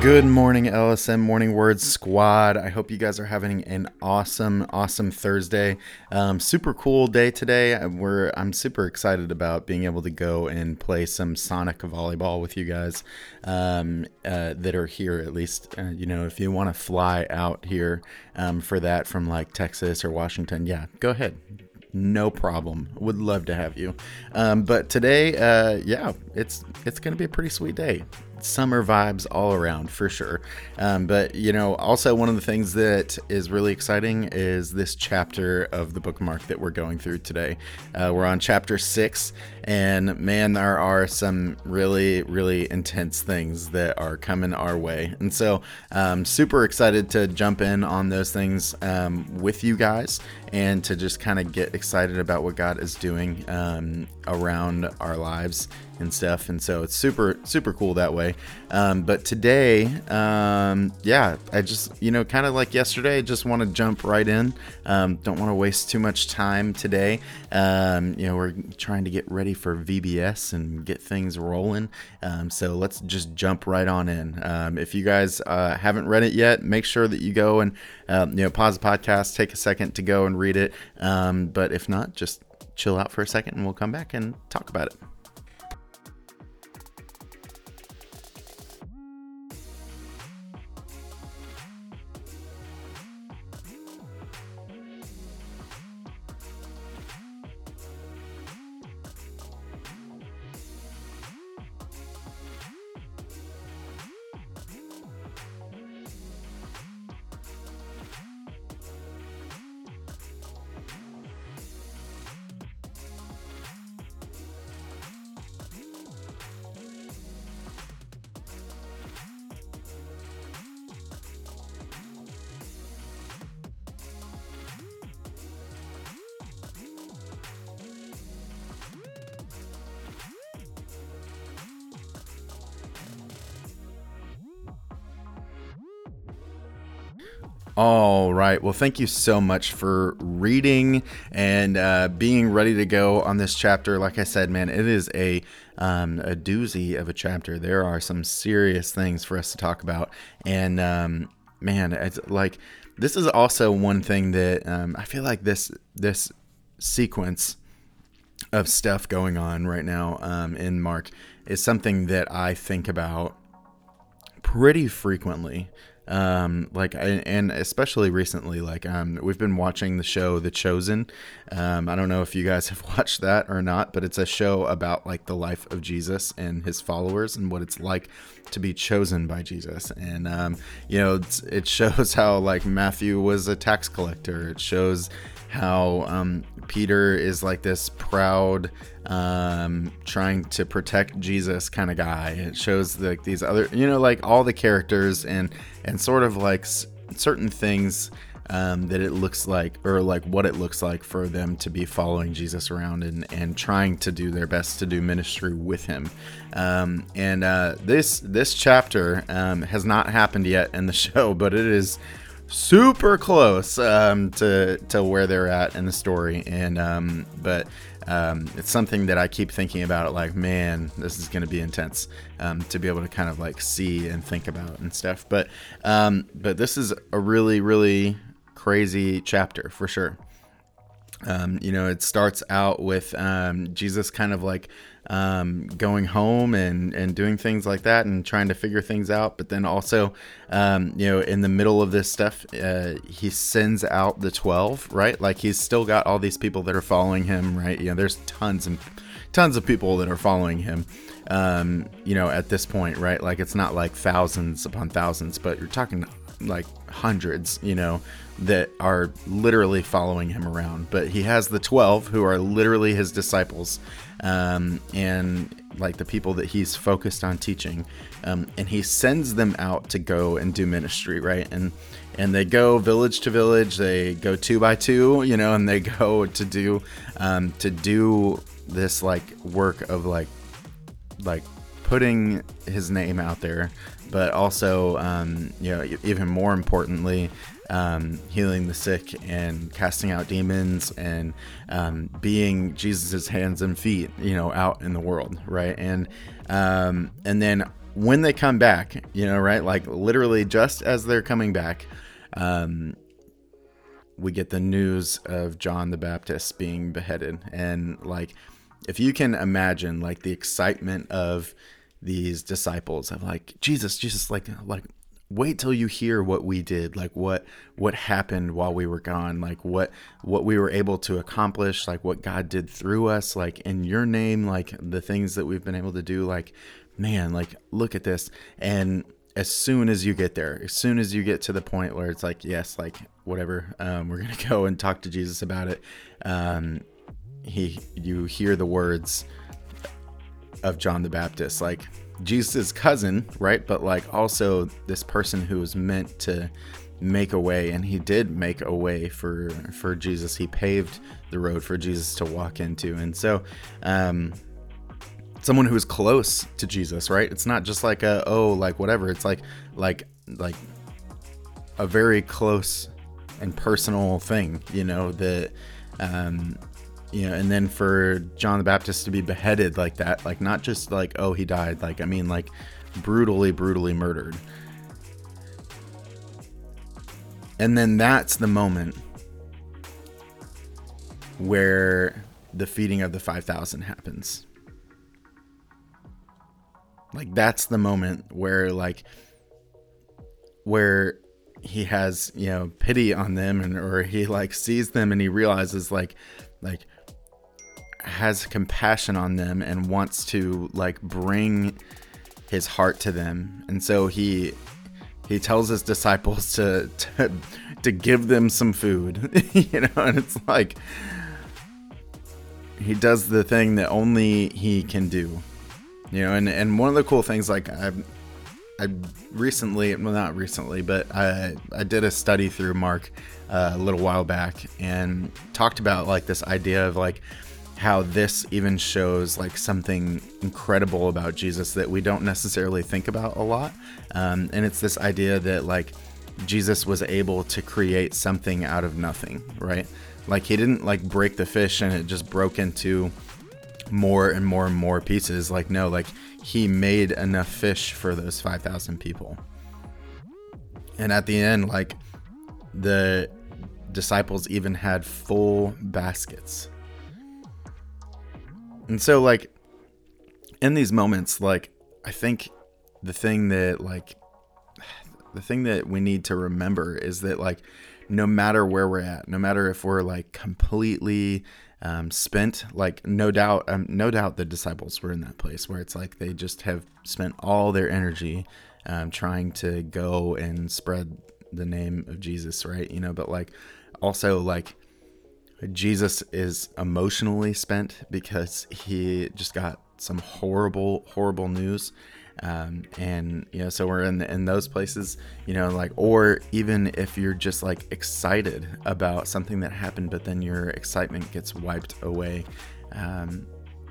Good morning, LSM Morning Words Squad. I hope you guys are having an awesome, awesome Thursday. Um, super cool day today. We're I'm super excited about being able to go and play some Sonic volleyball with you guys um, uh, that are here. At least, uh, you know, if you want to fly out here um, for that from like Texas or Washington, yeah, go ahead no problem. Would love to have you. Um, but today, uh, yeah, it's it's gonna be a pretty sweet day summer vibes all around for sure. Um, but you know, also one of the things that is really exciting is this chapter of the book Mark that we're going through today. Uh, we're on chapter six, and man, there are some really, really intense things that are coming our way. And so, um, super excited to jump in on those things um, with you guys and to just kind of get excited about what God is doing um, around our lives and stuff. And so it's super, super cool that way. Um, but today, um, yeah, I just, you know, kind of like yesterday, I just want to jump right in. Um, don't want to waste too much time today. Um, you know, we're trying to get ready for VBS and get things rolling. Um, so let's just jump right on in. Um, if you guys uh, haven't read it yet, make sure that you go and, you know, pause the podcast, take a second to go and read it. but if not, just chill out for a second and we'll come back and talk about it. All right. Well, thank you so much for reading and uh, being ready to go on this chapter. Like I said, man, it is a um, a doozy of a chapter. There are some serious things for us to talk about, and um, man, it's like this is also one thing that um, I feel like this this sequence of stuff going on right now um, in Mark is something that I think about pretty frequently um, like and especially recently like um, we've been watching the show the chosen. Um, i don't know if you guys have watched that or not but it's a show about like the life of jesus and his followers and what it's like to be chosen by jesus. And um, you know it shows how like matthew was a tax collector. It shows how um, Peter is like this proud, um, trying to protect Jesus kind of guy. It shows like these other, you know, like all the characters and and sort of like s- certain things um, that it looks like, or like what it looks like for them to be following Jesus around and, and trying to do their best to do ministry with him. Um, and uh, this this chapter um, has not happened yet in the show, but it is super close um, to to where they're at in the story, and um, but um, it's something that I keep thinking about. Like, man, this is going to be intense um, to be able to kind of like see and think about and stuff. But um, but this is a really really crazy chapter for sure. Um, you know, it starts out with Jesus kind of like um, going home and, and doing things like that and trying to figure things out. But then also, um, you know, in the middle of this stuff, uh, he sends out the 12, right? Like he's still got all these people that are following him, right? You know, there's tons and tons of people that are following him, um, you know, at this point, right? Like it's not like thousands upon thousands, but you're talking like hundreds, you know, that are literally following him around. But he has the 12 who are literally his disciples um, and like the people that he's focused on teaching. Um, and he sends them out to go and do ministry, right? And and they go village to village. They go two by two, you know, and they go to do um, to do this like work of like like putting his name out there, but also um, you know even more importantly um, healing the sick and casting out demons and um, being Jesus's hands and feet, you know, out in the world, right? And um, and then when they come back, you know, right? Like literally just as they're coming back, um, we get the news of John the Baptist being beheaded. And like, if you can imagine like the excitement of these disciples of like, Jesus, Jesus, like, like, wait till you hear what we did like what what happened while we were gone like what what we were able to accomplish like what god did through us like in your name like the things that we've been able to do like man like look at this. And as soon as you get there as soon as you get to the point where it's like yes like whatever um, we're gonna go and talk to jesus about it um, he you hear the words of john the baptist like Jesus' cousin, right? But like also this person who was meant to make a way and he did make a way for for Jesus. He paved the road for Jesus to walk into. And so um someone who is close to Jesus, right? It's not just like a oh like whatever. It's like like like a very close and personal thing, you know, that um you know and then for john the baptist to be beheaded like that like not just like oh he died like i mean like brutally brutally murdered. And then that's the moment where the feeding of the 5000 happens. Like that's the moment where like where he has you know pity on them and or he like sees them and he realizes like like has compassion on them and wants to like bring his heart to them. And so he he tells his disciples to to, to give them some food, you know, and it's like he does the thing that only he can do. You know, and and one of the cool things like I I recently, well not recently, but I I did a study through Mark uh, a little while back and talked about like this idea of like how this even shows like something incredible about Jesus that we don't necessarily think about a lot. Um, and it's this idea that like Jesus was able to create something out of nothing, right? Like he didn't like break the fish and it just broke into more and more and more pieces. Like, no, like he made enough fish for those 5,000 people. And at the end, like the disciples even had full baskets and so like in these moments, like I think the thing that like the thing that we need to remember is that like no matter where we're at, no matter if we're like completely um, spent, like no doubt, um, no doubt the disciples were in that place where it's like they just have spent all their energy um, trying to go and spread the name of Jesus, right? You know, but like also like Jesus is emotionally spent because he just got some horrible, horrible news. Um, and you know, so we're in in those places, you know, like, or even if you're just like excited about something that happened, but then your excitement gets wiped away. Um,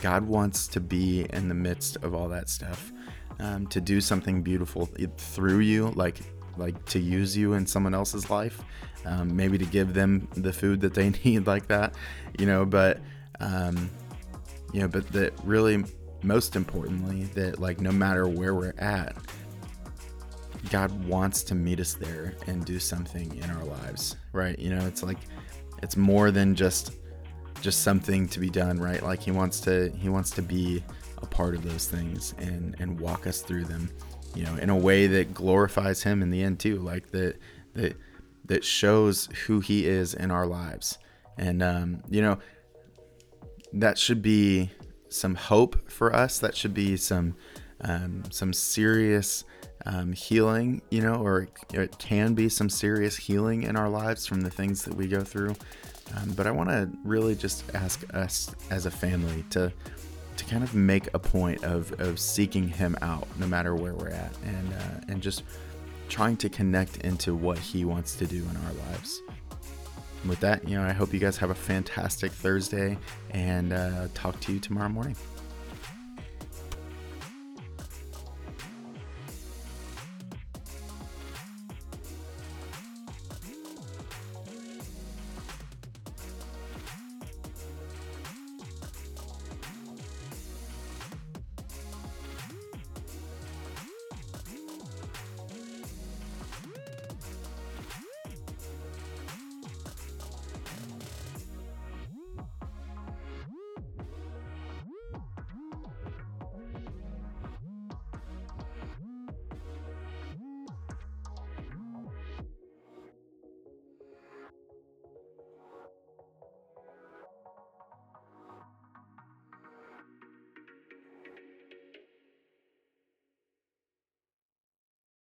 God wants to be in the midst of all that stuff, um, to do something beautiful through you, like like to use you in someone else's life um, maybe to give them the food that they need like that, you know, but, um, you know, but that really, most importantly, that like no matter where we're at, God wants to meet us there and do something in our lives, right? You know, it's like, it's more than just just something to be done right like he wants to he wants to be a part of those things and and walk us through them you know in a way that glorifies him in the end too like that that that shows who he is in our lives. And, um, you know, that should be some hope for us. That should be some, um, some serious um, healing, you know, or it can be some serious healing in our lives from the things that we go through. Um, but I want to really just ask us as a family to to kind of make a point of, of seeking him out no matter where we're at and uh, and just trying to connect into what He wants to do in our lives. with that, you know, I hope you guys have a fantastic Thursday and uh, talk to you tomorrow morning.